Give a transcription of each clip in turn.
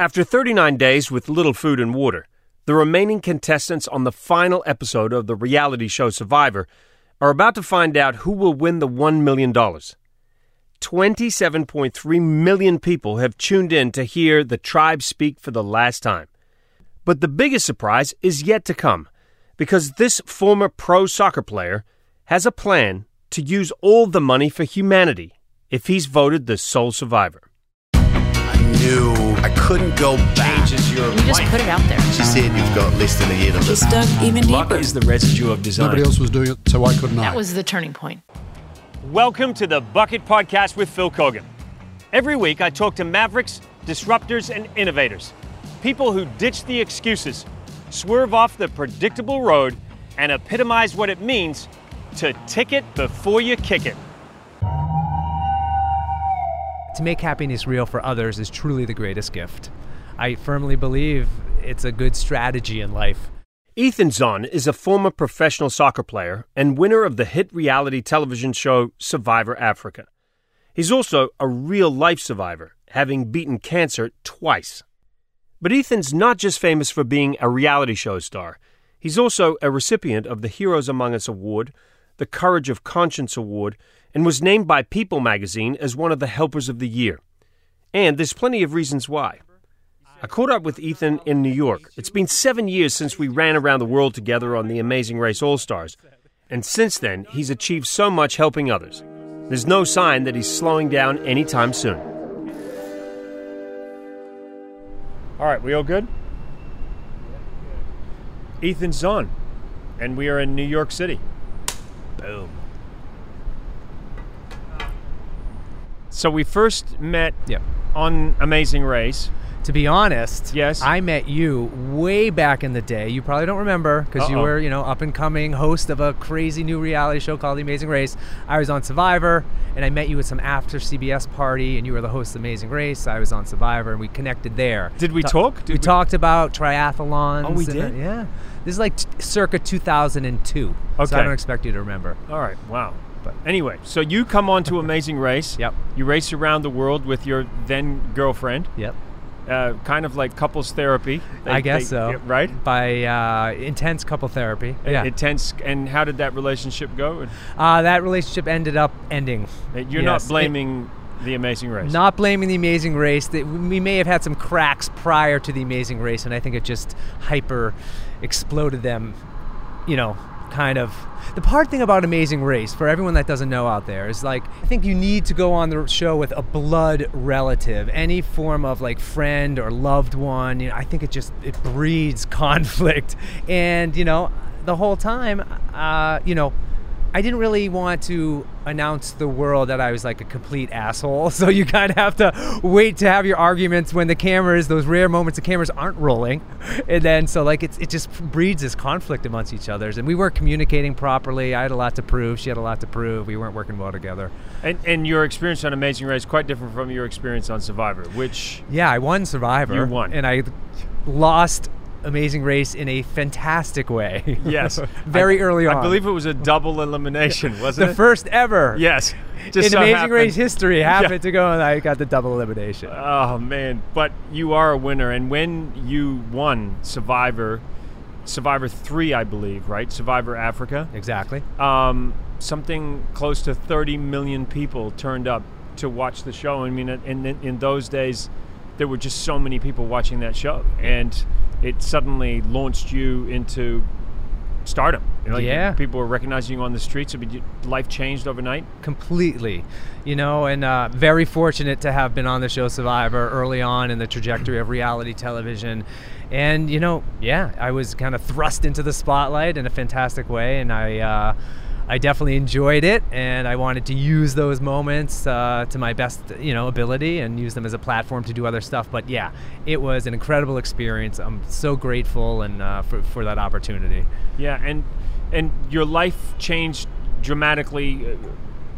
After 39 days with little food and water, the remaining contestants on the final episode of the reality show Survivor are about to find out who will win the $1 million. 27.3 million people have tuned in to hear the tribe speak for the last time. But the biggest surprise is yet to come because this former pro soccer player has a plan to use all the money for humanity if he's voted the sole survivor. I knew I couldn't go back. changes your You just life. put it out there. She said you've got less than a year to live. Just dug even Luck deeper. is the residue of design. Nobody else was doing it, so why couldn't I? That was the turning point. Welcome to the Bucket Podcast with Phil Keoghan. Every week, I talk to mavericks, disruptors, and innovators. People who ditch the excuses, swerve off the predictable road, and epitomize what it means to tick it before you kick it. To make happiness real for others is truly the greatest gift. I firmly believe it's a good strategy in life. Ethan Zohn is a former professional soccer player and winner of the hit reality television show Survivor Africa. He's also a real life survivor, having beaten cancer twice. But Ethan's not just famous for being a reality show star. He's also a recipient of the Heroes Among Us Award, the Courage of Conscience Award, and was named by People magazine as one of the Helpers of the Year. And there's plenty of reasons why. I caught up with Ethan in New York. It's been seven years since we ran around the world together on the Amazing Race All Stars. And since then, he's achieved so much helping others. There's no sign that he's slowing down anytime soon. All right, we all good? Ethan's on, and we are in New York City. Boom. So we first met Yep. on Amazing Race. To be honest, Yes. I met you way back in the day. You probably don't remember because you were, you know, up and coming host of a crazy new reality show called The Amazing Race. I was on Survivor, and I met you at some after CBS party, and you were the host of Amazing Race. I was on Survivor, and we connected there. Did we Ta- talk? Did we, we- talked about triathlons. Oh, we and, did? uh, yeah. This is like t- circa 2002. So Okay. I don't expect you to remember. All right, wow. But anyway, so you come on to Amazing Race. Yep. You race around the world with your then girlfriend, Yep. uh, kind of like couples therapy. They- I guess they- so. yeah, Right? By uh, intense couple therapy. Yeah. Intense. And how did that relationship go? uh, that relationship ended up ending. You're not Yes, it- blaming the Amazing Race. Not blaming the Amazing Race. That we may have had some cracks prior to the Amazing Race, and I think it just hyper exploded them. You know, kind of. The hard thing about Amazing Race, for everyone that doesn't know out there, is like I think you need to go on the show with a blood relative, any form of like friend or loved one. You know, I think it just it breeds conflict, and you know, the whole time, uh, you know. I didn't really want to announce the world that I was like a complete asshole. So you kind of have to wait to have your arguments when the cameras, those rare moments the cameras aren't rolling. And then so like it's, it just breeds this conflict amongst each others. And we weren't communicating properly. I had a lot to prove. She had a lot to prove. We weren't working well together. And, and your experience on Amazing Race quite different from your experience on Survivor, which Yeah, I won Survivor. You won. And I lost Amazing Race in a fantastic way. yes, Very I- early on. I believe it was a double elimination, wasn't it? the first ever. Yes, just in so Amazing happened. Race history Yeah. happened to go and I got the double elimination. Oh man, but you are a winner, and when you won Survivor, Survivor three, I believe, right? Survivor Africa. exactly. Um, something close to 30 million people turned up to watch the show. I mean, in, in, in those days, there were just so many people watching that show, and it suddenly launched you into stardom. You know, like, Yeah. people were recognizing you on the streets. I mean, life changed overnight. completely you know and uh, very fortunate to have been on the show survivor early on in the trajectory of reality television and you know yeah i was kind of thrust into the spotlight in a fantastic way and i uh, I definitely enjoyed it, and I wanted to use those moments uh, to my best, you know, ability, and use them as a platform to do other stuff. But yeah, it was an incredible experience. I'm so grateful and uh, for, for that opportunity. Yeah, and and your life changed dramatically, uh,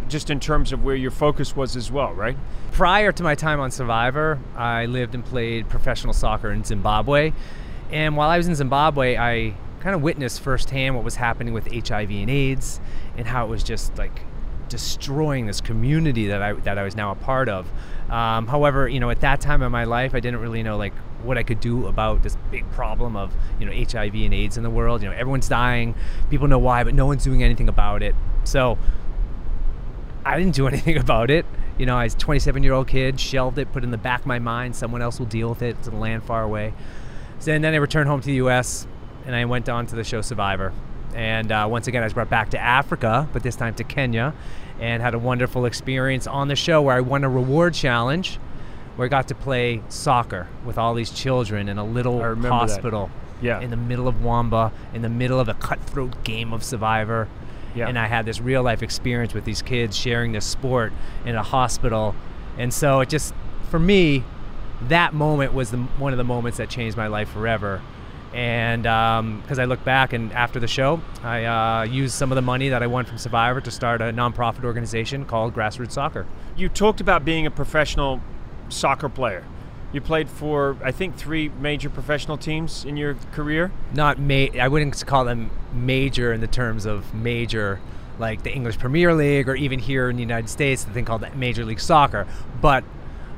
just in terms of where your focus was as well, right? prior to my time on Survivor, I lived and played professional soccer in Zimbabwe. And while I was in Zimbabwe, I kind of witnessed firsthand what was happening with HIV and AIDS and how it was just like destroying this community that I that I was now a part of. Um, however, you know, at that time in my life, I didn't really know like what I could do about this big problem of you know HIV and AIDS in the world. You know, everyone's dying, people know why, but no one's doing anything about it. So I didn't do anything about it. You know, I was a 27 year old kid, shelved it, put it in the back of my mind, someone else will deal with it. It's a land far away. So, and then I returned home to the U.S. and I went on to the show Survivor. And uh, once again, I was brought back to Africa, but this time to Kenya, and had a wonderful experience on the show where I won a reward challenge where I got to play soccer with all these children in a little I remember that. hospital Yeah. in the middle of Wamba, in the middle of a cutthroat game of Survivor. Yeah. And I had this real life experience with these kids sharing this sport in a hospital. And so it just, for me, that moment was the, one of the moments that changed my life forever. And because I look back and after the show, I uh, used some of the money that I won from Survivor to start a nonprofit organization called Grassroots Soccer. you talked about being a professional soccer player. You played for, I think, three major professional teams in your career. not ma- I wouldn't call them major in the terms of major like the English Premier League or even here in the United States the thing called Major League Soccer but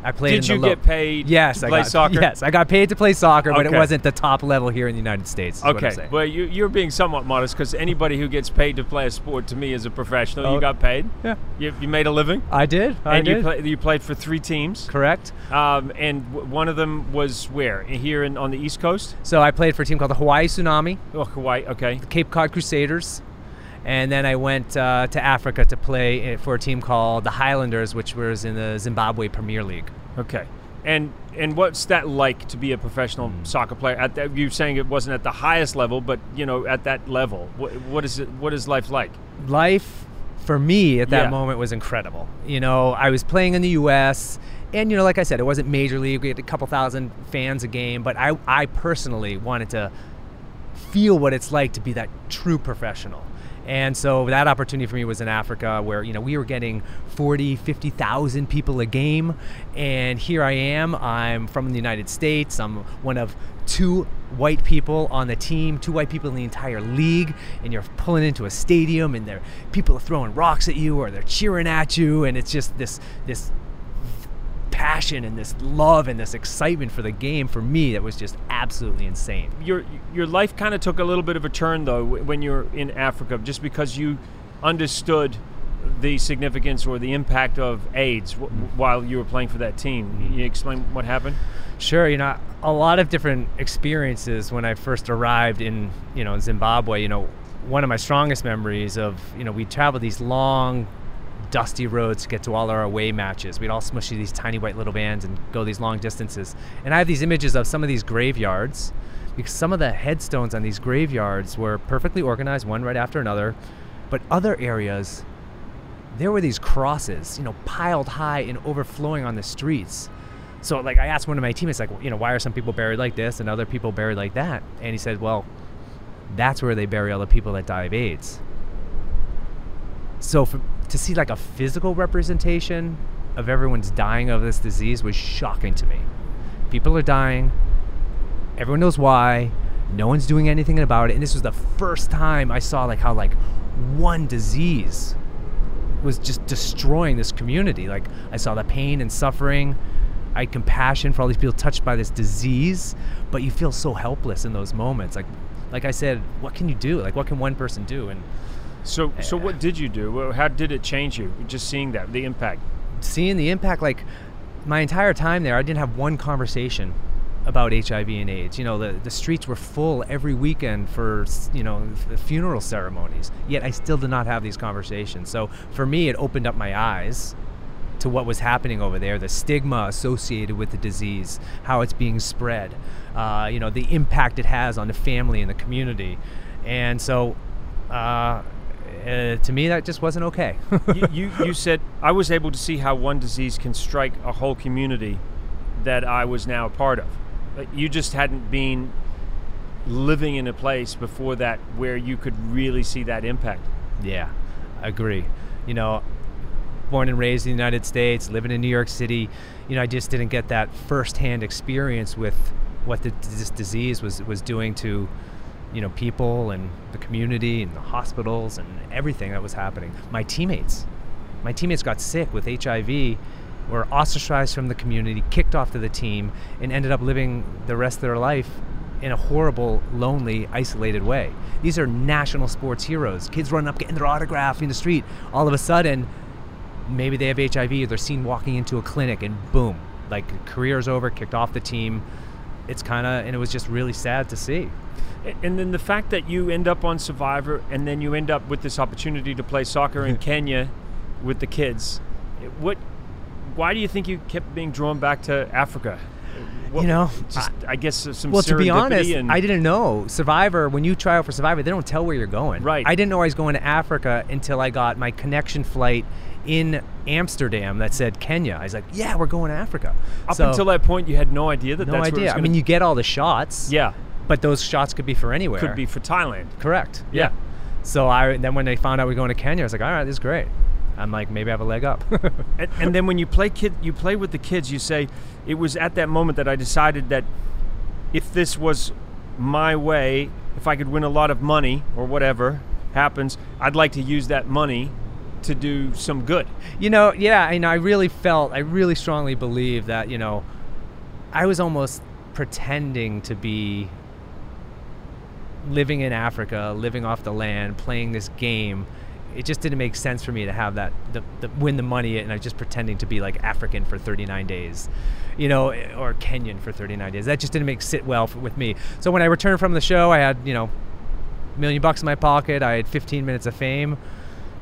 I played Did you the get paid yes to I play got, soccer? yes I got paid to play soccer but it wasn't the top level here in the United States is what I'm Okay, well, you, you're being somewhat modest because anybody who gets paid to play a sport to me is a professional. Oh. You got paid. yeah You, you made a living. I did I and did you, play, you played for three teams. correct Um, and w- one of them was where? Here in, on the East Coast? so I played for a team called the Hawaii Tsunami Oh, Hawaii. Okay. The Cape Cod Crusaders. And then I went uh, to Africa to play uh, for a team called the Highlanders, which was in the Zimbabwe Premier League. Okay. And and what's that like to be a professional Hmm. soccer player? At that, you're saying it wasn't at the highest level, but you know, at that level, what, what is it? What is life like? life for me at that Yeah. moment was incredible. You know, I was playing in the U.S. And you know, like I said, it wasn't major league. We had a couple thousand fans a game, but I, I personally wanted to feel what it's like to be that true professional. And so that opportunity for me was in Africa where, you know, we were getting 40, 50,000 people a game. And here I am. I'm from the United States. I'm one of two white people on the team, two white people in the entire league. And you're pulling into a stadium and there people are throwing rocks at you or they're cheering at you. And it's just this, this passion and this love and this excitement for the game for me that was just absolutely insane. Your your life kind of took a little bit of a turn though when you're in Africa, just because you understood the significance or the impact of AIDS w- while you were playing for that team. Can you explain what happened? Sure, you know, a lot of different experiences when I first arrived in, you know, Zimbabwe, you know, one of my strongest memories of, you know, we traveled these long dusty roads to get to all our away matches. We'd all smush these tiny white little vans and go these long distances. And I have these images of some of these graveyards because some of the headstones on these graveyards were perfectly organized, one right after another. But other areas, there were these crosses, you know, piled high and overflowing on the streets. So, like, I asked one of my teammates, like, you know, why are some people buried like this and other people buried like that? And he said, well, that's where they bury all the people that die of AIDS. So, for, to see like a physical representation of everyone's dying of this disease was shocking to me. People are dying. Everyone knows why. No one's doing anything about it. And this was the first time I saw like how like one disease was just destroying this community. Like I saw the pain and suffering. I had compassion for all these people touched by this disease, but you feel so helpless in those moments. Like like I said, what can you do? Like what can one person do? And So so what did you do? How did it change you? Just seeing that the impact. seeing the impact like my entire time there i didn't have one conversation about hiv and aids you know the, the streets were full every weekend for you know f- funeral ceremonies yet i still did not have these conversations so for me it opened up my eyes to what was happening over there the stigma associated with the disease how it's being spread uh, you know the impact it has on the family and the community and so uh, uh, to me that just wasn't okay you, you you said I was able to see how one disease can strike a whole community that I was now a part of. You just hadn't been living in a place before that where you could really see that impact. Yeah, I agree. You know, born and raised in the United States, living in New York City, you know, I just didn't get that firsthand experience with what the, this disease was was doing to, you know, people and the community and the hospitals and everything that was happening. My teammates, my teammates got sick with HIV, were ostracized from the community, kicked off to the team, and ended up living the rest of their life in a horrible, lonely, isolated way. These are national sports heroes. Kids running up, getting their autograph in the street. All of a sudden, maybe they have HIV or they're seen walking into a clinic and boom, like career's over, kicked off the team. It's kind of, and it was just really sad to see. And then the fact that you end up on Survivor and then you end up with this opportunity to play soccer in Kenya with the kids. What why do you think you kept being drawn back to Africa? What, you know, just I, guess some well, to be honest, and I didn't know Survivor. When you try out for Survivor, they don't tell where you're going. Right. I didn't know I was going to Africa until I got my connection flight in Amsterdam that said Kenya. I was like, yeah, we're going to Africa. Up So- until that point, you had no idea that no that's where it was idea. I mean, you get all the shots. yeah, But those shots could be for anywhere. could be for Thailand. Correct. Yeah. So I then when they found out we are going to Kenya, I was like, all right, this is great. I'm like, maybe I have a leg up. and, and then when you play kid, you play with the kids. You say it was at that moment that I decided that if this was my way, if I could win a lot of money or whatever happens, I'd like to use that money to do some good. You know, yeah, and. I really felt, I really strongly believe that you know, I was almost pretending to be living in Africa, living off the land, playing this game. It just didn't make sense for me to have that, the, the win the money, and I just pretending to be like African for 39 days, you know, or Kenyan for 39 days. That just didn't make sit well for, with me. So when I returned from the show, I had you know, million bucks in my pocket. I had 15 minutes of fame.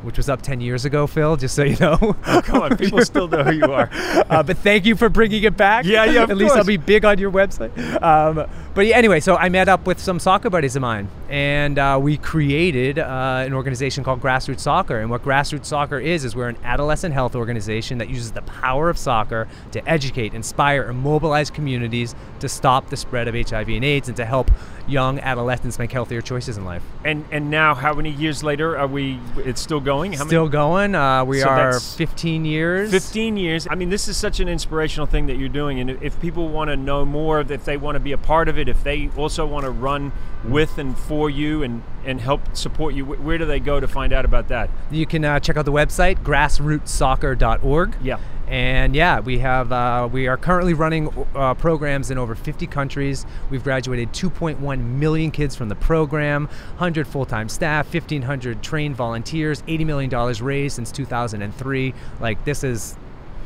Which was up 10 years ago, Phil, just so you know. Oh, come on, people still know who you are. uh, but thank you for bringing it back. Yeah, yeah, of At least I'll be big on your website. Um, but yeah, anyway, so I met up with some soccer buddies of mine, and uh, we created uh, an organization called Grassroots Soccer. And what Grassroots Soccer is is we're an adolescent health organization that uses the power of soccer to educate, inspire, and mobilize communities to stop the spread of HIV and AIDS and to help young adolescents make healthier choices in life. And and now, how many years later are we? It's still going. How Still going. Uh, we So are 15 years. 15 years. I mean, this is such an inspirational thing that you're doing. And if people want to know more, if they want to be a part of it, if they also want to run with and for you and, and help support you, where do they go to find out about that? You can uh, check out the website grassrootssoccer.org. Yeah. And yeah, we have uh, we are currently running uh, programs in over 50 countries. We've graduated 2.1 million kids from the program, 100 full-time staff, 1,500 trained volunteers, 80 million dollars raised since 2003. Like this is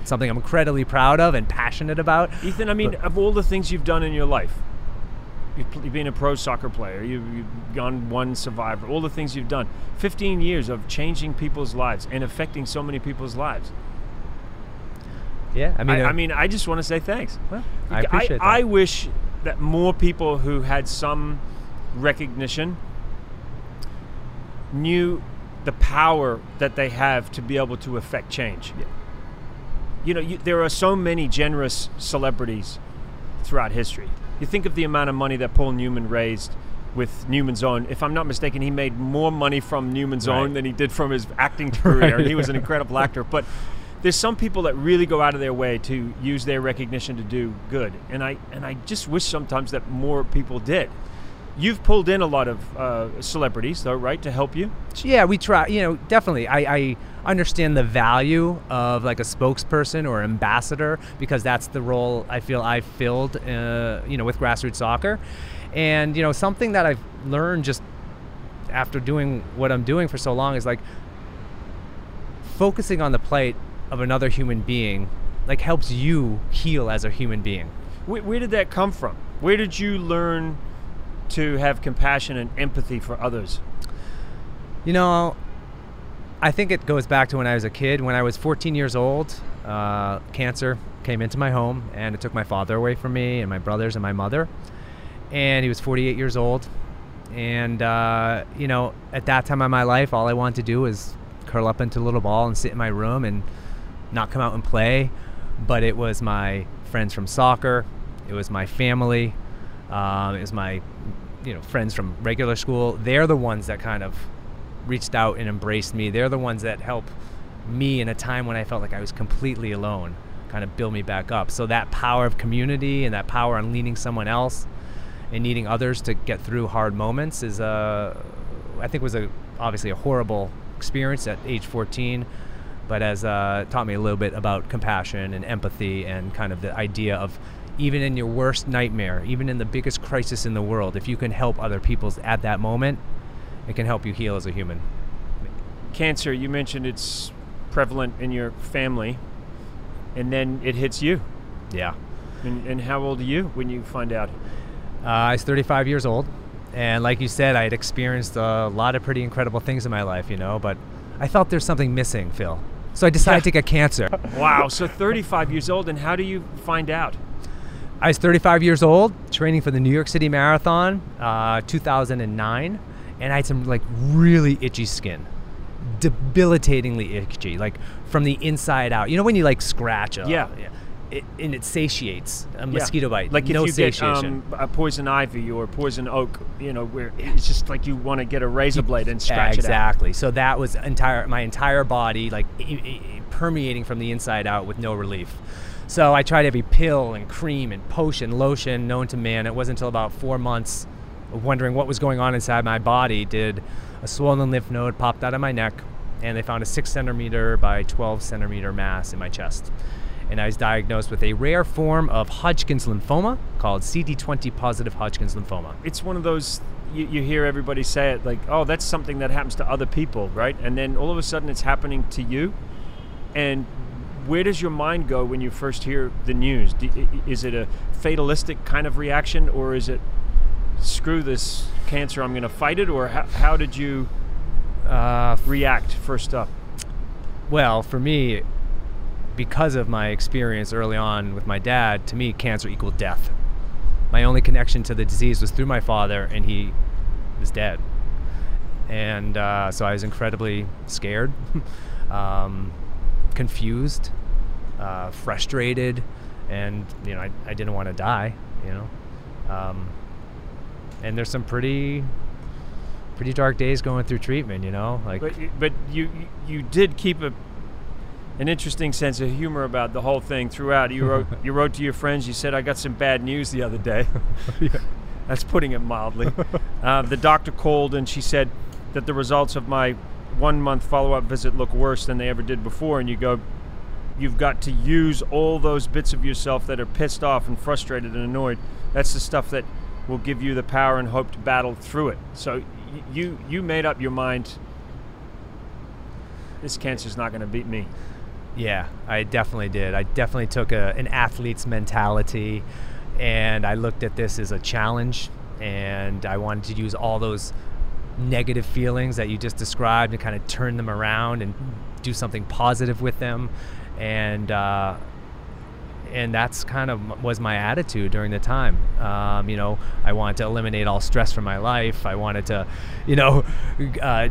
something I'm incredibly proud of and passionate about. Ethan, I mean, But- of all the things you've done in your life, you've, been a pro soccer player, you've, you've gone one survivor, all the things you've done, 15 years of changing people's lives and affecting so many people's lives. Yeah, I I mean, uh, I, mean, I just want to say thanks. well, I appreciate that. I wish that more people who had some recognition knew the power that they have to be able to affect change. You know, you, there are so many generous celebrities throughout history. You think of the amount of money that Paul Newman raised with Newman's Own. If I'm not mistaken, he made more money from Newman's Right. Own than he did from his acting career. and he was an incredible actor. But there's some people that really go out of their way to use their recognition to do good, and I and I just wish sometimes that more people did. You've pulled in a lot of uh, celebrities, though, right, to help you. Yeah, we try. You know, definitely. I, I understand the value of like a spokesperson or ambassador because that's the role I feel I filled. Uh, you know, with grassroots soccer, and you know, something that I've learned just after doing what I'm doing for so long is like focusing on the plight of another human being, like helps you heal as a human being. Where, where did that come from? Where did you learn to have compassion and empathy for others? You know, I think it goes back to when I was a kid. When I was 14 years old, uh, cancer came into my home and it took my father away from me and my brothers and my mother. And he was 48 years old. And, uh, you know, at that time of my life, all I wanted to do was curl up into a little ball and sit in my room and not come out and play. But it was my friends from soccer, it was my family, um, was my, you know, friends from regular school. They're the ones that kind of reached out and embraced me. They're the ones that help me in a time when I felt like I was completely alone, kind of build me back up. So that power of community and that power on leading someone else and needing others to get through hard moments is a, I think was a obviously a horrible experience at age 14. but has uh, taught me a little bit about compassion and empathy and kind of the idea of even in your worst nightmare, even in the biggest crisis in the world, if you can help other people at that moment, it can help you heal as a human. Cancer, you mentioned it's prevalent in your family, and then it hits you. Yeah. And, and how old are you when you find out? Uh, I was 35 years old, and like you said, I had experienced a lot of pretty incredible things in my life, you know, but I felt there's something missing, Phil. So I decided Yeah. to get cancer. Wow, so 35 years old, and how do you find out? I was 35 years old, training for the New York City Marathon, uh, 2009, and I had some like really itchy skin, debilitatingly itchy, like from the inside out. You know when you like scratch? A, Yeah. It, and it satiates a Yeah. mosquito bite. Like if no you get satiation. um, a poison ivy or poison oak, you know, where it's just like you want to get a razor blade and scratch it out. exactly. So that was entire my entire body like i- i- i- permeating from the inside out with no relief. So I tried every pill and cream and potion, lotion known to man. It wasn't until about four months of wondering what was going on inside my body did a swollen lymph node popped out of my neck, and they found a six centimeter by 12 centimeter mass in my chest. And I was diagnosed with a rare form of Hodgkin's lymphoma called CD20 positive Hodgkin's lymphoma. It's one of those you, you hear everybody say it like, oh, that's something that happens to other people, right? And then all of a sudden it's happening to you. And where does your mind go when you first hear the news? Is it a fatalistic kind of reaction, or is it screw this cancer, I'm going to fight it? Or how, how did you Uh, react first up? Well, for me, because of my experience early on with my dad, to me, cancer equaled death. My only connection to the disease was through my father, and he was dead. And uh, so I was incredibly scared, um, confused, uh, frustrated, and you know I, I didn't want to die. You know, um, and there's some pretty pretty dark days going through treatment. You know, like But but you you did keep a an interesting sense of humor about the whole thing throughout. You wrote you wrote to your friends. You said I got some bad news the other day. That's putting it mildly. uh, the doctor called and she said that the results of my one month follow up visit look worse than they ever did before. And you go, you've got to use all those bits of yourself that are pissed off and frustrated and annoyed. That's the stuff that will give you the power and hope to battle through it. So you you made up your mind. This cancer's not going to beat me. Yeah, I definitely did. I definitely took a, an athlete's mentality and I looked at this as a challenge and I wanted to use all those negative feelings that you just described and kind of turn them around and do something positive with them. And, uh, and that's kind of was my attitude during the time. Um, you know, I wanted to eliminate all stress from my life. I wanted to, you know, uh,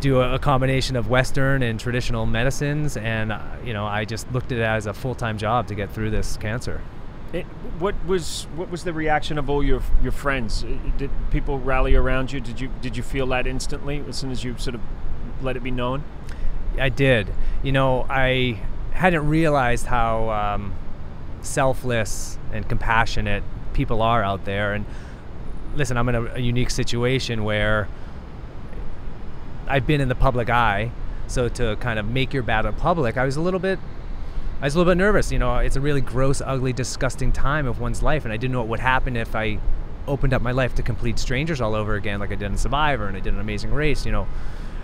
do a, combination of Western and traditional medicines, and uh, you know, I just looked at it as a full-time job to get through this cancer. It, what was what was the reaction of all your your friends? Did people rally around you? Did you did you feel that instantly as soon as you sort of let it be known? I did. You know, I hadn't realized how um, selfless and compassionate people are out there. And listen, I'm in a, a unique situation where I've been in the public eye. So to kind of make your battle public, I was a little bit. I was a little bit nervous. You know, it's a really gross, ugly, disgusting time of one's life, and I didn't know what would happen if I opened up my life to complete strangers all over again, like I did in Survivor and I did an Amazing Race. You know,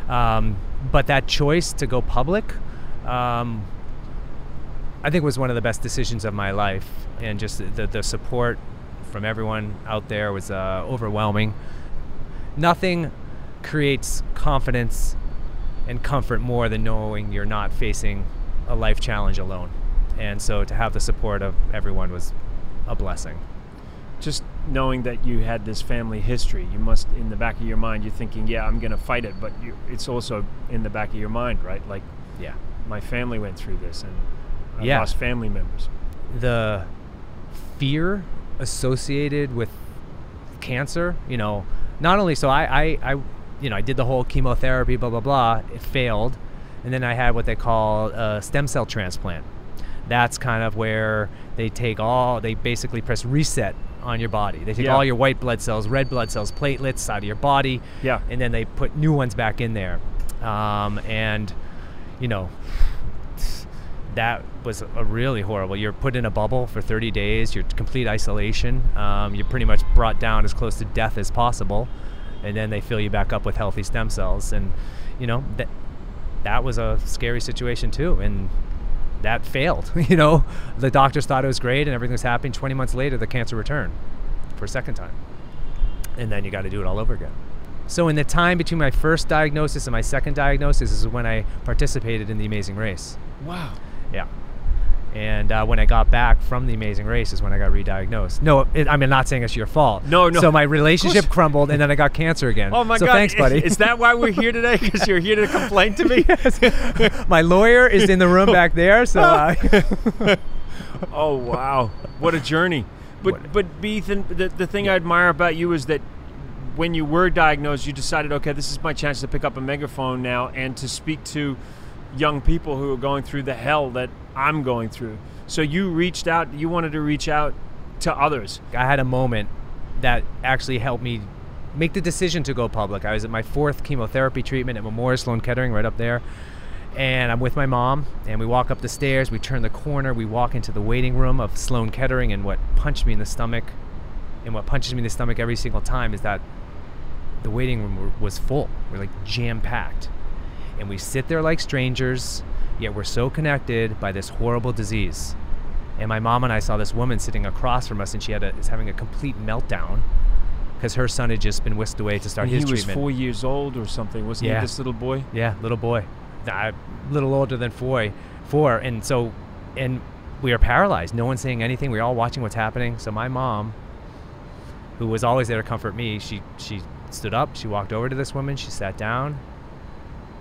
um, but that choice to go public, um, I think was one of the best decisions of my life, and just the, the support from everyone out there was uh, overwhelming. Nothing creates confidence and comfort more than knowing you're not facing a life challenge alone. And so to have the support of everyone was a blessing. Just knowing that you had this family history, you must in the back of your mind you're thinking, yeah, I'm going to fight it, but you, it's also in the back of your mind, right? Like Yeah. my family went through this, and I Yeah. lost family members. the fear associated with cancer, you know, not only so I, I, I you know, I did the whole chemotherapy, blah, blah, blah, it failed. And then I had what they call a stem cell transplant. That's kind of where they take all, they basically press reset on your body. They take Yeah. all your white blood cells, red blood cells, platelets out of your body, Yeah. and then they put new ones back in there. Um, and, you know, that was a really horrible. You're put in a bubble for 30 days. You're complete isolation. Um, you're pretty much brought down as close to death as possible, and then they fill you back up with healthy stem cells. And you know that that was a scary situation too. And that failed. you know, the doctors thought it was great and everything was happening. 20 months later, the cancer returned for a second time, and then you got to do it all over again. So in the time between my first diagnosis and my second diagnosis is when I participated in the Amazing Race. Wow. Yeah. And uh, when I got back from the Amazing Race is when I got re-diagnosed. No, it, I mean not saying it's your fault. No, no. So my relationship crumbled, and then I got cancer again. Oh my so God! thanks, buddy. Is that why we're here today? Because you're here to complain to me? my lawyer is in the room back there, so uh, Oh wow, what a journey! But What- but Ethan, the the thing I admire about you is that when you were diagnosed, you decided, okay, this is my chance to pick up a megaphone now and to speak to young people who are going through the hell that I'm going through. So you reached out. You wanted to reach out to others. I had a moment that actually helped me make the decision to go public. I was at my fourth chemotherapy treatment at Memorial Sloan Kettering, right up there. And I'm with my mom, and we walk up the stairs. We turn the corner. We walk into the waiting room of Sloan Kettering, and what punched me in the stomach, and what punches me in the stomach every single time is that the waiting room was full. We're like jam packed. And we sit there like strangers, yet we're so connected by this horrible disease. And my mom and I saw this woman sitting across from us, and she had a, is having a complete meltdown because her son had just been whisked away to start And his he was four years old or something, wasn't Yeah. he? This little boy. Yeah, little boy, a little older than four, four, and so, and we are paralyzed. No one's saying anything. We're all watching what's happening. So my mom, who was always there to comfort me, she she stood up. She walked over to this woman. She sat down.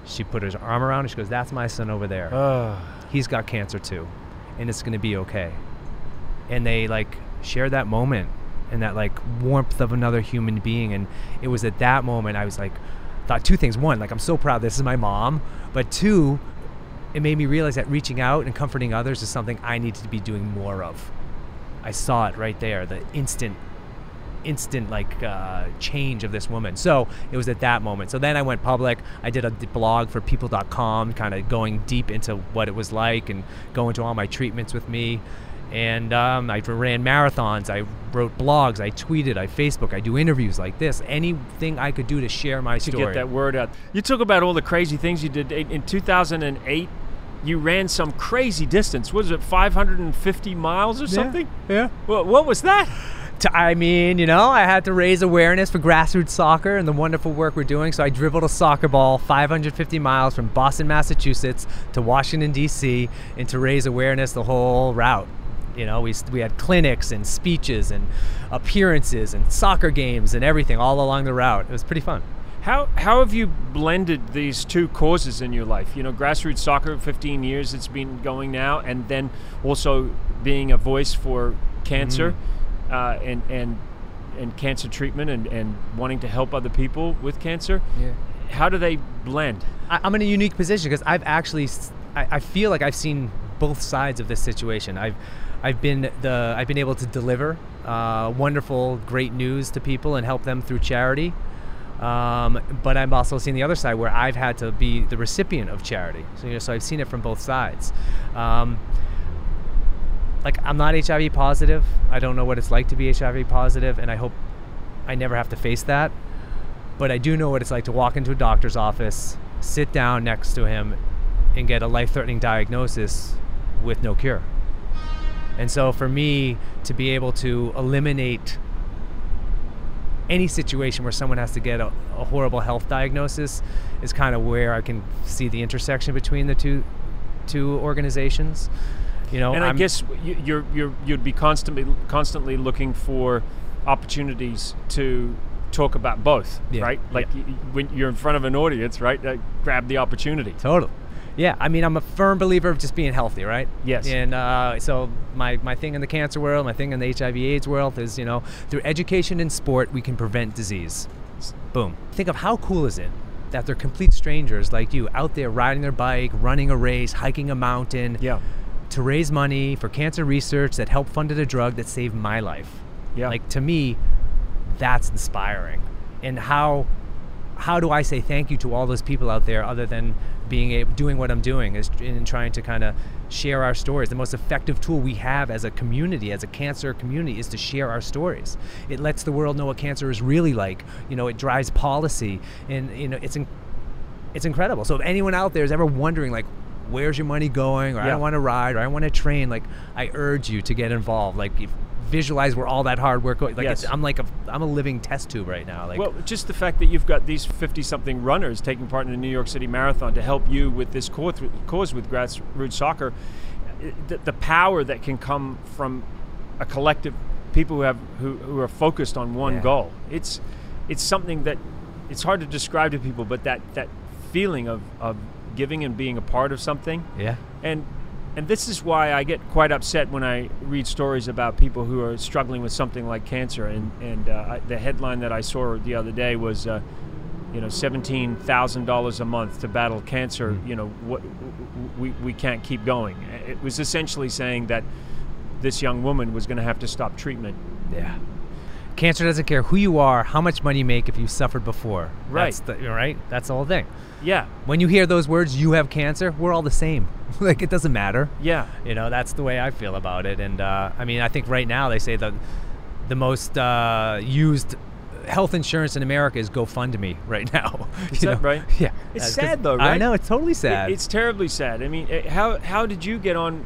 She put her arm around her. She goes, "That's my son over there. Uh, He's got cancer too, and it's gonna be okay." And they like shared that moment and that like warmth of another human being. And it was at that moment I was like, thought two things. One, like I'm so proud this is my mom, but two, it made me realize that reaching out and comforting others is something I need to be doing more of. I saw it right there, the instant instant like uh, change of this woman. So it was at that moment. So then I went public. I did a blog for people.com, kind of going deep into what it was like and going to all my treatments with me. And um, I ran marathons. I wrote blogs. I tweeted. I Facebook. I do interviews like this. Anything I could do to share my to story. To get that word out. You talk about all the crazy things you did in in 2008. You ran some crazy distance. Was it 550 miles or something? Yeah. What, what was that? I mean, you know, I had to raise awareness for grassroots soccer and the wonderful work we're doing. So I dribbled a soccer ball 550 miles from Boston, Massachusetts to Washington, D.C., and to raise awareness the whole route. You know, we, we had clinics and speeches and appearances and soccer games and everything all along the route. It was pretty fun. How how have you blended these two causes in your life? You know, grassroots soccer, 15 years it's been going now, and then also being a voice for cancer mm-hmm. Uh, and and and cancer treatment and, and wanting to help other people with cancer. Yeah. How do they blend? I, I'm in a unique position because I've actually, I, I feel like I've seen both sides of this situation. I've, I've been the, I've been able to deliver uh, wonderful, great news to people and help them through charity. Um, but I'm also seeing the other side where I've had to be the recipient of charity. So you know, so I've seen it from both sides. Um, like I'm not HIV positive. I don't know what it's like to be HIV positive, and I hope I never have to face that but I do know what it's like to walk into a doctor's office, sit down next to him, and get a life threatening diagnosis with no cure. And so for me to be able to eliminate any situation where someone has to get a, a horrible health diagnosis is kind of where I can see the intersection between the two two organizations. You know, and I I'm- guess you- you're you're you'd be constantly constantly looking for opportunities to talk about both, Yeah, right? Like yeah. y- y- when you're in front of an audience, right? Uh, grab the opportunity. Totally. Yeah, I mean, I'm a firm believer of just being healthy, right? Yes. And uh, so my, my thing in the cancer world, my thing in the HIV/AIDS world is, you know, through education and sport, we can prevent disease. Boom. Think of how cool is it that they're complete strangers like you out there riding their bike, running a race, hiking a mountain, Yeah. To raise money for cancer research that helped funded a drug that saved my life. Yeah. Like to me, that's inspiring. And how how do I say thank you to all those people out there other than being able, doing what I'm doing is in trying to kind of share our stories. The most effective tool we have as a community, as a cancer community, is to share our stories. It lets the world know what cancer is really like. You know, it drives policy, and you know, it's in, it's incredible. So if anyone out there is ever wondering, like, where's your money going, or I don't want to ride, or I want to train, like, I urge you to get involved. Like, if, visualize where all that hard work goes. Like, Yes. it's, I'm like a, I'm a living test tube right now. Like, well, just the fact that you've got these 50 something runners taking part in the New York City Marathon to help you with this cause, cause with grassroots soccer, the, the power that can come from a collective people who have who, who are focused on one Yeah. goal. It's it's something that it's hard to describe to people, but that that feeling of, of giving and being a part of something yeah. and and this is why I get quite upset when I read stories about people who are struggling with something like cancer. And and uh, I, the headline that I saw the other day was, uh, you know, seventeen thousand dollars a month to battle cancer. You know, what we we can't keep going. It was essentially saying that this young woman was going to have to stop treatment. Yeah. Cancer doesn't care who you are, how much money you make if you suffered before. Right. That's the, right. That's the whole thing. Yeah, When you hear those words, you have cancer, we're all the same. like it doesn't matter. yeah. You know, that's the way I feel about it. And uh, I mean, I think right now they say the the most uh, used health insurance in America is GoFundMe right now. Is you that know? right? Yeah. It's 'cause- sad though, right? I know it's totally It- sad. It's terribly sad. I mean, eh, how how did you get on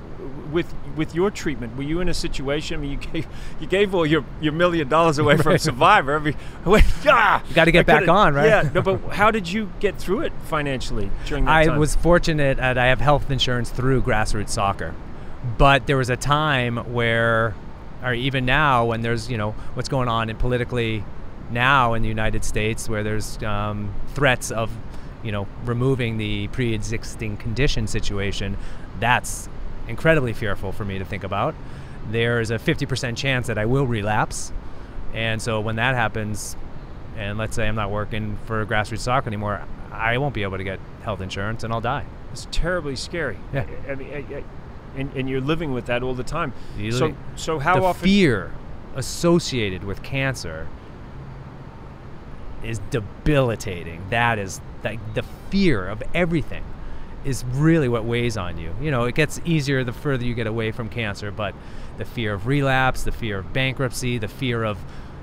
with with your treatment? Were you in a situation? I mean, you gave you gave all your, your million dollars away from. Survivor. Every, I went, ah, You gotta get I back on, right? Yeah. No, but how did you get through it financially during that I time? was fortunate that I have health insurance through grassroots soccer. But there was a time where, or even now, when there's, you know, what's going on in politically now in the United States, where there's um, threats of, you know, removing the pre existing condition situation, that's incredibly fearful for me to think about. There's a 50% chance that I will relapse. And so when that happens, and let's say I'm not working for grassroots soccer anymore, I won't be able to get health insurance and I'll die. It's terribly scary. Yeah. I, mean, I, I, and, and you're living with that all the time. You So so how the often? fear associated with cancer is debilitating. That is like the fear of everything is really what weighs on you. You know, it gets easier the further you get away from cancer, but the fear of relapse, the fear of bankruptcy, the fear of,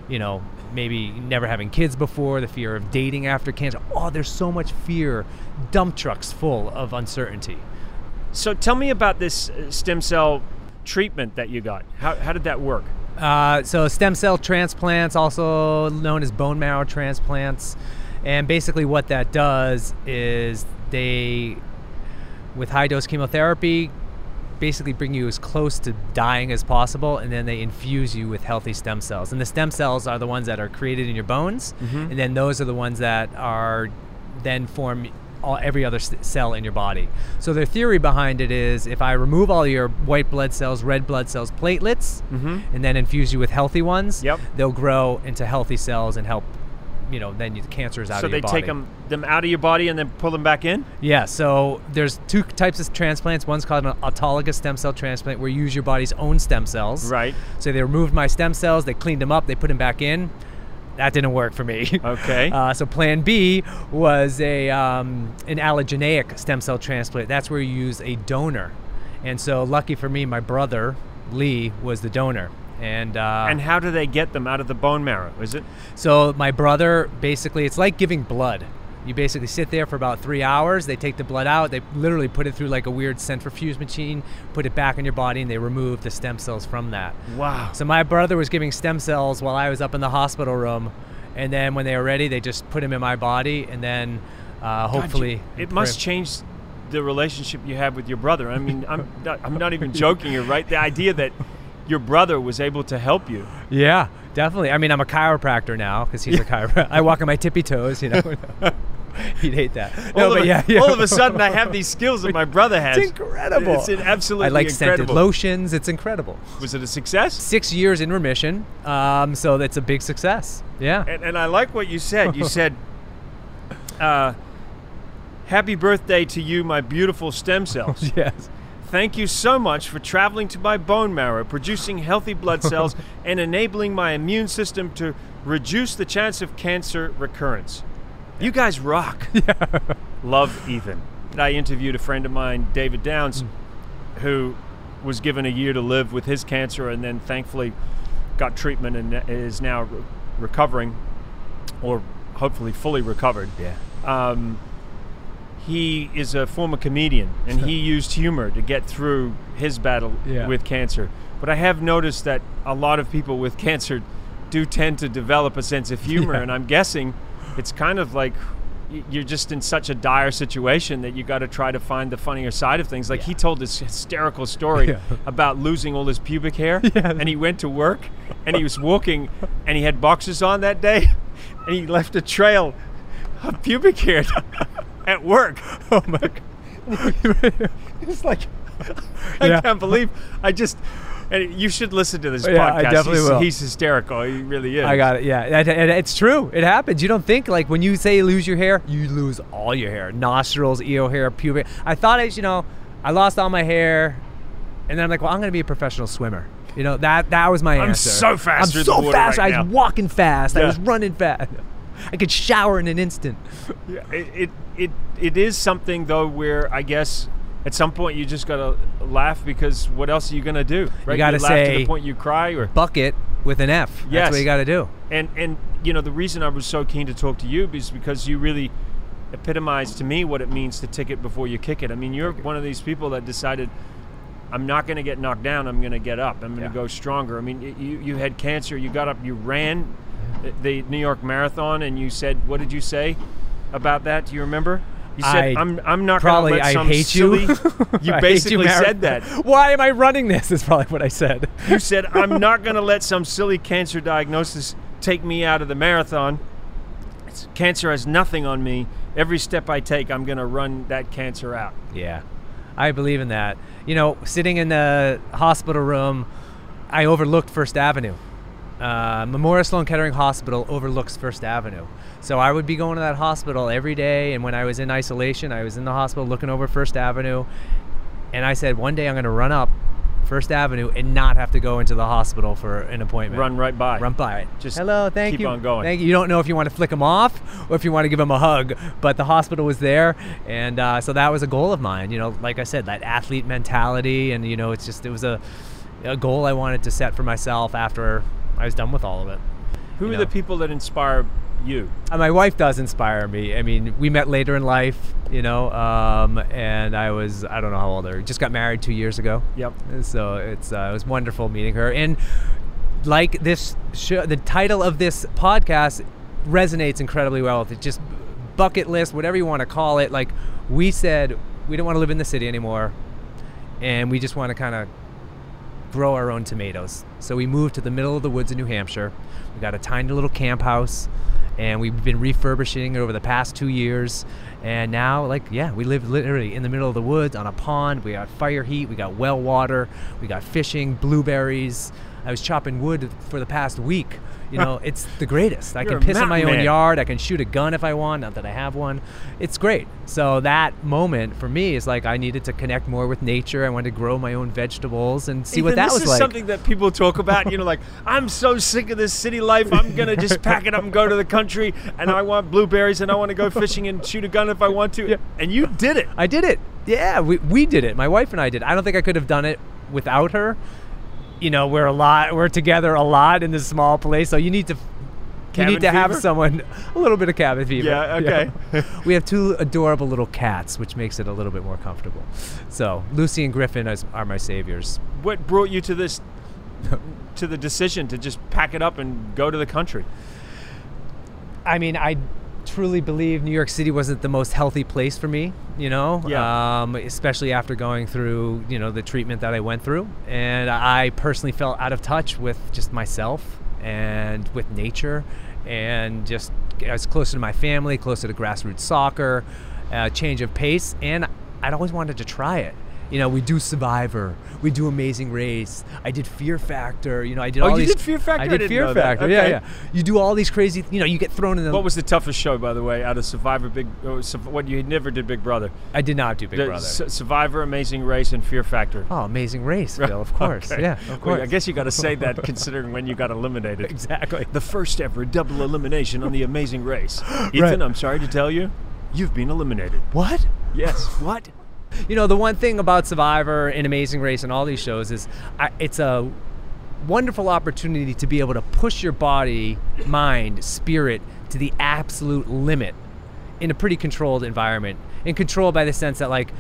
you know, maybe never having kids before, the fear of dating after cancer. Oh, there's so much fear. Dump trucks full of uncertainty. So tell me about this uh, stem cell treatment that you got. How how did that work? Uh, so stem cell transplants, also known as bone marrow transplants, and basically what that does is they, with high dose chemotherapy, basically bring you as close to dying as possible, and then they infuse you with healthy stem cells. And the stem cells are the ones that are created in your bones, mm-hmm. and then those are the ones that are then form all, every other cell in your body. So their theory behind it is if I remove all your white blood cells, red blood cells, platelets, mm-hmm. and then infuse you with healthy ones, Yep. they'll grow into healthy cells and help. You know, then you, the cancer is out so of your body. So they take them them out of your body and then pull them back in. Yeah, so there's two types of transplants. One's called an autologous stem cell transplant, where you use your body's own stem cells. Right. So they removed my stem cells, they cleaned them up, they put them back in. That didn't work for me. Okay. Uh, so Plan B was a um, an allogeneic stem cell transplant. That's where you use a donor. And so, lucky for me, my brother Lee was the donor. And uh, And how do they get them out of the bone marrow? Is it? so my brother basically, it's like giving blood. You basically sit there for about three hours. They take the blood out. They literally put it through like a weird centrifuge machine, put it back in your body, and they remove the stem cells from that. Wow. So my brother was giving stem cells while I was up in the hospital room, and then when they were ready, they just put them in my body, and then uh, God, hopefully it must change the relationship you have with your brother. I mean, I'm not, I'm not even joking here, right? The idea that your brother was able to help you. Yeah, definitely. I mean, I'm a chiropractor now because he's a chiropractor. I walk on my tippy toes, you know. He'd hate that. No, all, but a, yeah, yeah. all of a sudden, I have these skills that my brother has. It's incredible. It's an absolutely I like scented lotions. It's incredible. Was it a success? Six years in remission, um, so that's a big success. Yeah. And, and I like what you said. You said, uh, "Happy birthday to you, my beautiful stem cells." yes. Thank you so much for traveling to my bone marrow, producing healthy blood cells, and enabling my immune system to reduce the chance of cancer recurrence. You guys rock. Love Ethan. I interviewed a friend of mine, David Downs, Hmm. who was given a year to live with his cancer and then thankfully got treatment and is now re- recovering or hopefully fully recovered. Yeah. Um, he is a former comedian and he used humor to get through his battle Yeah. with cancer. But I have noticed that a lot of people with cancer do tend to develop a sense of humor, Yeah. and I'm guessing it's kind of like you're just in such a dire situation that you got to try to find the funnier side of things. Like he told this hysterical story Yeah. about losing all his pubic hair, Yeah. and he went to work and he was walking and he had boxes on that day, and he left a trail of pubic hair at work. Oh my god. It's like I Yeah. can't believe I just. And you should listen to this Yeah, podcast. I definitely he's, will. he's hysterical. He really is. I got it. Yeah, it's true. It happens. You don't think like when you say lose your hair, you lose all your hair, nostrils, ear hair, pubic. I thought I, you know, I lost all my hair, and then I'm like, well, I'm gonna be a professional swimmer. You know that that was my I'm answer. so fast I'm so fast. right I was walking fast. I was running fast. I could shower in an instant. Yeah, it, it it is something though where I guess at some point you just gotta laugh because what else are you gonna do? Right? You gotta laugh to the point you cry or Bucket with an F. That's Yes. what you got to do. and and you know the reason I was so keen to talk to you is because you really epitomize to me what it means to tick it before you kick it. I mean, you're one of these people that decided I'm not going to get knocked down. I'm going to get up. I'm going to Yeah. go stronger. I mean, you you had cancer. You got up. You ran the New York Marathon, and you said, "What did you say about that? Do you remember?" You said, I "I'm I'm not going to Probably let I some hate silly." you. You basically Mara- said that. Why am I running this? Is probably what I said. You said, I'm not going to let some silly cancer diagnosis take me out of the marathon. It's, cancer has nothing on me. Every step I take, I'm going to run that cancer out. Yeah, I believe in that. You know, sitting in the hospital room, I overlooked First Avenue. Uh, Memorial Sloan Kettering Hospital overlooks First Avenue. So I would be going to that hospital every day, and when I was in isolation, I was in the hospital looking over First Avenue, and I said, one day I'm going to run up First Avenue and not have to go into the hospital for an appointment. Run right by. Run by it. Just hello, thank keep you. on going. Thank you. You don't know if you want to flick them off or if you want to give them a hug, but the hospital was there, and uh, so that was a goal of mine. You know, like I said, that athlete mentality, and you know, it's just it was a, a goal I wanted to set for myself after I was done with all of it. Who you are know. the people that inspire you? Uh, my wife does inspire me. I mean, we met later in life, you know, um, and I was I don't know how old I. Just got married two years ago. Yep. So it's uh, it was wonderful meeting her, and like this show, the title of this podcast resonates incredibly well with it. Just bucket list, whatever you want to call it. Like we said, we don't want to live in the city anymore, and we just want to kind of grow our own tomatoes. So we moved to the middle of the woods in New Hampshire. We got a tiny little camp house, and we've been refurbishing over the past two years. And now, like, yeah, we live literally in the middle of the woods on a pond. We got fire heat, we got well water, we got fishing, blueberries. I was chopping wood for the past week. You know, it's the greatest. I You're can piss in my mountain own yard. I can shoot a gun if I want. Not that I have one. It's great. So that moment for me is like I needed to connect more with nature. I wanted to grow my own vegetables and see what Ethan, that this was is like. something that people talk about. You know, like I'm so sick of this city life. I'm gonna just pack it up and go to the country, and I want blueberries, and I want to go fishing and shoot a gun if I want to. Yeah. And you did it. I did it. Yeah, we, we did it. My wife and I did. I don't think I could have done it without her. You know, we're a lot. We're together a lot in this small place, so you need to. You need to have someone a little bit of cabin fever. Yeah, okay. we have two adorable little cats, which makes it a little bit more comfortable. So Lucy and Griffin is, are my saviors. What brought you to this, to the decision to just pack it up and go to the country? I mean, I truly believe New York City wasn't the most healthy place for me, you know, Yeah. um, especially after going through, you know, the treatment that I went through. And I personally felt out of touch with just myself and with nature and just I was closer to my family, closer to grassroots soccer, uh, change of pace. And I'd always wanted to try it. You know, we do Survivor, we do Amazing Race. I did Fear Factor. You know, I did Oh, all you these. did Fear Factor? I I did didn't Fear. Factor. Yeah, Okay. yeah. You do all these crazy. You know, you get thrown in the. What was the toughest show, by the way, out of Survivor Big? Oh, what you never did Big Brother? I did not do Big The Brother. Su- Survivor, Amazing Race, and Fear Factor. oh, Amazing Race, Phil. Of course. Okay. Yeah, of Well, course. I guess you got to say that considering when you got eliminated. exactly. The first ever double elimination on the Amazing Race. Ethan, I'm sorry to tell you, you've been eliminated. What? Yes. what? You know, the one thing about Survivor and Amazing Race and all these shows is I, it's a wonderful opportunity to be able to push your body, mind, spirit to the absolute limit in a pretty controlled environment. And controlled by the sense that, like,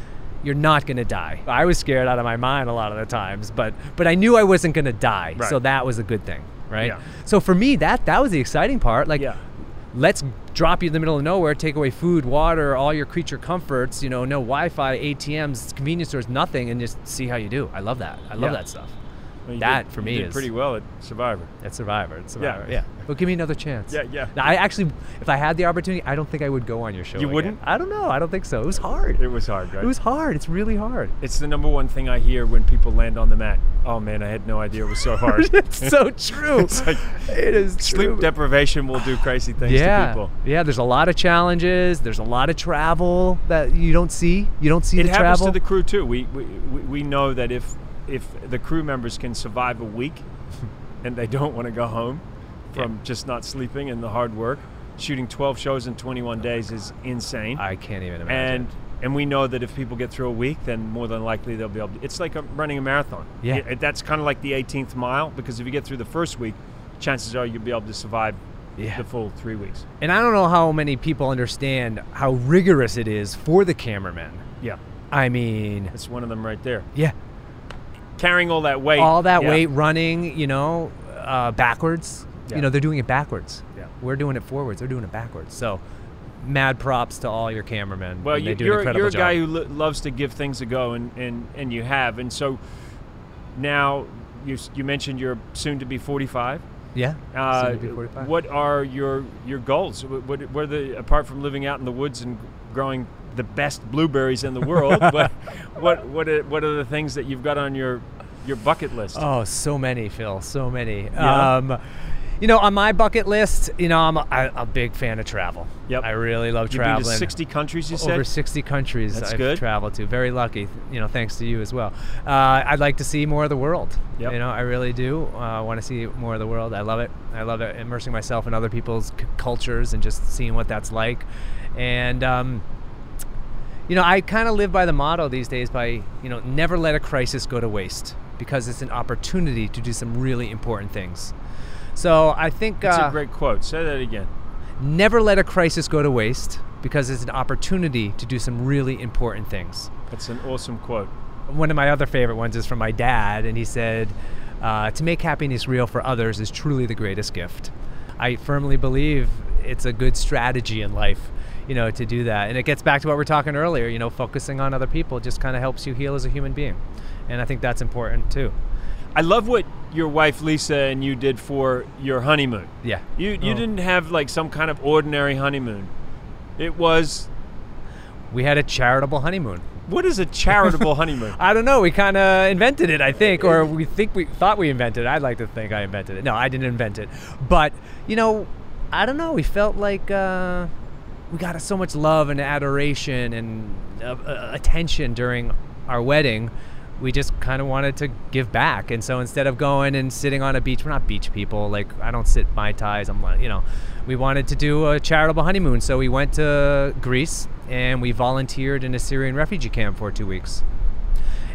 you're not going to die. I was scared out of my mind a lot of the times, but but I knew I wasn't going to die. Right. So that was a good thing, right? Yeah. So for me, that that was the exciting part. Like Yeah. Let's drop you in the middle of nowhere, take away food, water, all your creature comforts, you know, no Wi-Fi, ATMs, convenience stores, nothing, and just see how you do. I love that. I love Yeah. that stuff. Well, That, did- for you me, did is- pretty well at Survivor. At Survivor. It's Survivor. Yeah. Yeah. But give me another chance. Yeah, yeah. Now, I actually, if I had the opportunity, I don't think I would go on your show. You again. wouldn't? I don't know. I don't think so. It was hard. It was hard, right? It was hard. It's really hard. It's the number one thing I hear when people land on the mat. Oh man, I had no idea it was so hard. it's so true. It's like it is Sleep true. deprivation will do crazy things yeah. to people. Yeah, there's a lot of challenges. There's a lot of travel that you don't see. You don't see It the happens to the crew too. We, we we we know that if if the crew members can survive a week and they don't want to go home from just not sleeping and the hard work, shooting 12 shows in 21 days is insane. I can't even imagine. and and we know that if people get through a week, then more than likely they'll be able. To, it's like a, running a marathon. Yeah. It- that's kind of like the 18th mile because if you get through the first week, chances are you'll be able to survive Yeah. the full three weeks. And I don't know how many people understand how rigorous it is for the cameramen. Yeah, I mean, it's one of them right there. yeah, Carrying all that weight. all that yeah. weight running, you know, uh, backwards. Yeah. You know, they're doing it backwards. Yeah. We're doing it forwards. They're doing it backwards. So, mad props to all your cameramen. Well, you, you're, incredible you're a job. guy who lo- loves to give things a go, and, and, and you have. And so now you, you mentioned you're soon to be 45. yeah. Uh, soon to be 45. what are your your goals? What, what, what are the apart from living out in the woods and growing the best blueberries in the world? what what what are, what are the things that you've got on your your bucket list? Oh, so many, Phil. So many. Yeah. Um, you know, on my bucket list, you know, I'm a, I, a big fan of travel. Yep. I really love You've traveling. been to 60 countries, you said. Over 60 countries That's I've good. traveled to. Very lucky, you know, thanks to you as well. Uh, I'd like to see more of the world. Yep. You know, I really do. I want to see more of the world. I love it. I love it, immersing myself in other people's c- cultures and just seeing what that's like. And, um, you know, I kind of live by the motto these days by, you know, never let a crisis go to waste because it's an opportunity to do some really important things. So I think That's uh, a great quote. Say that again. never let a crisis go to waste because it's an opportunity to do some really important things. That's an awesome quote. One of my other favorite ones is from my dad, and he said, uh, To make happiness real for others is truly the greatest gift. I firmly believe it's a good strategy in life. You know, to do that. And it gets back to what we are talking earlier, you know, focusing on other people just kind of helps you heal as a human being. And I think that's important too. I love what your wife Lisa and you did for your honeymoon. Yeah. You you Oh. didn't have like some kind of ordinary honeymoon. It was We had a charitable honeymoon. what is a charitable honeymoon? I don't know. We kind of invented it, I think, or we think we thought we invented it. I'd like to think I invented it. No, I didn't invent it. But you know, I don't know. We felt like uh, we got so much love and adoration and uh, uh, attention during our wedding. We just kind of wanted to give back, and so instead of going and sitting on a beach, we're not beach people. Like I don't sit mai tais. I'm like, you know, we wanted to do a charitable honeymoon, so we went to Greece and we volunteered in a Syrian refugee camp for two weeks.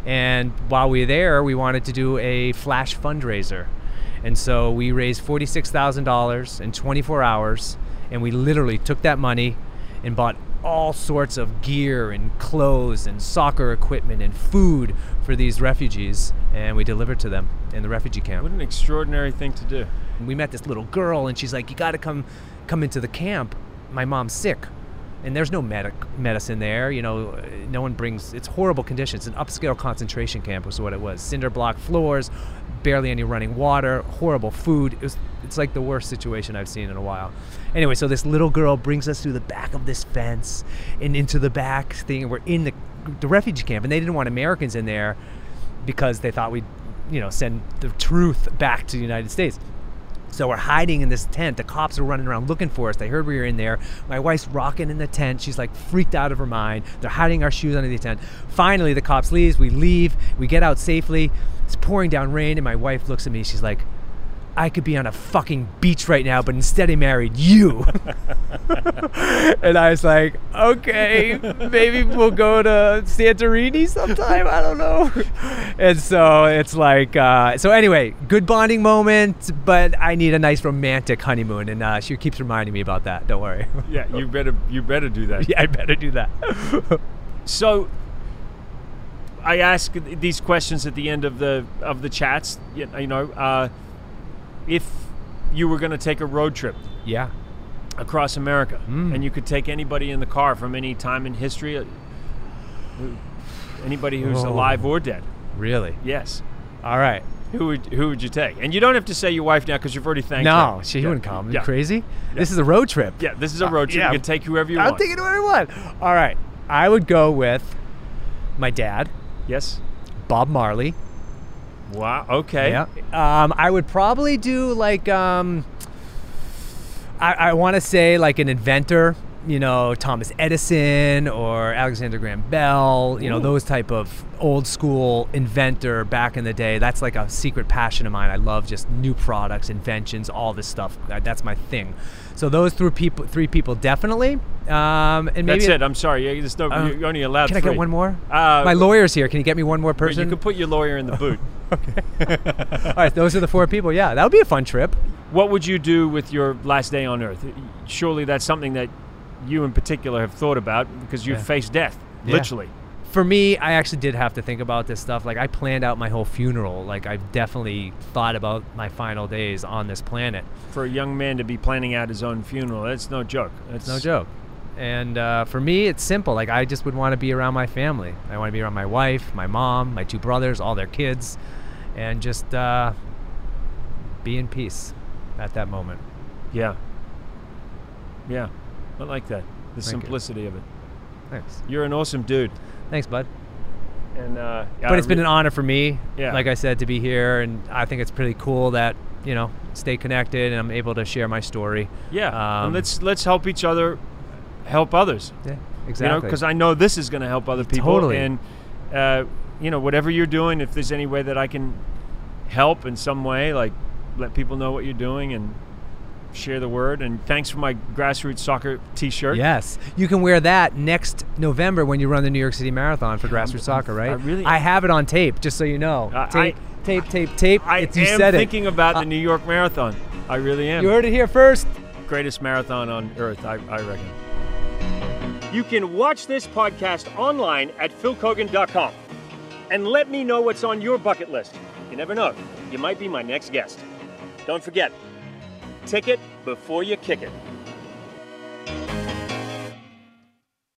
And while we were there, we wanted to do a flash fundraiser. And so we raised $46,000 in 24 hours. And we literally took that money and bought all sorts of gear and clothes and soccer equipment and food for these refugees. And we delivered to them in the refugee camp what an extraordinary thing to do. we met this little girl and she's like you got to come come into the camp my mom's sick and there's no medic medicine there you know no one brings it's horrible conditions an upscale concentration camp was what it was cinder block floors barely any running water horrible food it was it's like the worst situation i've seen in a while anyway so this little girl brings us through the back of this fence and into the back thing we're in the the refugee camp, and they didn't want Americans in there because they thought we'd, you know, send the truth back to the United States. So we're hiding in this tent. The cops are running around looking for us. They heard we were in there. My wife's rocking in the tent. She's like freaked out of her mind. They're hiding our shoes under the tent. Finally, the cops leaves. We leave. We get out safely. It's pouring down rain, and my wife looks at me. She's like, I could be on a fucking beach right now, but instead I married you. and I was like, okay, maybe we'll go to Santorini sometime. I don't know. And so it's like, uh, so anyway, good bonding moment, but I need a nice romantic honeymoon. And uh, she keeps reminding me about that. Don't worry. Yeah, you better you better do that. yeah, I better do that. So I ask these questions at the end of the of the chats. You you know, uh, if you were going to take a road trip yeah. across America, Mm. and you could take anybody in the car from any time in history, uh, anybody who's Oh. alive or dead. Really? Yes. All right. Who would who would you take? And you don't have to say your wife now because you've already thanked No, her. she Yeah. wouldn't come. You Yeah. crazy? This is a road trip. Yeah, this is a road trip. yeah. You can take whoever you want. I'm want. taking whoever I want. All right. I would go with my dad, yes. Bob Marley. Wow. Okay. Yeah. Um, I would probably do like um, I, I want to say like an inventor, you know, Thomas Edison or Alexander Graham Bell, you know, those type of old school inventor back in the day. That's like a secret passion of mine. I love just new products, inventions, all this stuff. That's my thing. So those three people, three people definitely. Um, and maybe That's it. I'm sorry. Yeah, There's no, Uh, you're only allowed Can I get one more? Uh, my lawyer's here. Can you get me one more person? You can put your lawyer in the boot. okay. all right, those are the four people. Yeah, that would be a fun trip. what would you do with your last day on Earth? Surely that's something that you in particular have thought about because you've Yeah. faced death, Yeah. literally. For me, I actually did have to think about this stuff. Like I planned out my whole funeral. Like I've definitely thought about my final days on this planet. For a young man to be planning out his own funeral, that's no joke. That's No joke. And uh, for me, it's simple. Like I just would want to be around my family. I want to be around my wife, my mom, my two brothers, all their kids, and just uh, be in peace at that moment. Yeah. Yeah. I like that. The Thank you. simplicity of it. Thanks. You're an awesome dude. Thanks, bud. And uh, but it's been an honor for me, Yeah. like I said, to be here, and I think it's pretty cool that you know stay connected and I'm able to share my story. Yeah. Um, let's let's help each other help others. Yeah, You know, exactly. because I know this is going to help other people. Totally. And uh, you know, whatever you're doing, if there's any way that I can help in some way, like let people know what you're doing and share the word. And thanks for my grassroots soccer T-shirt. Yes, you can wear that next November when you run the New York City Marathon for I'm- grassroots soccer, right? I really- I have it on tape, just so you know. I- tape, tape, tape, tape. I It's- you am said thinking about Uh, the New York Marathon. I really am. You heard it here first. greatest marathon on earth, I, I reckon. You can watch this podcast online at philkeoghan.com and let me know what's on your bucket list. You never know, you might be my next guest. Don't forget, tick it before you kick it.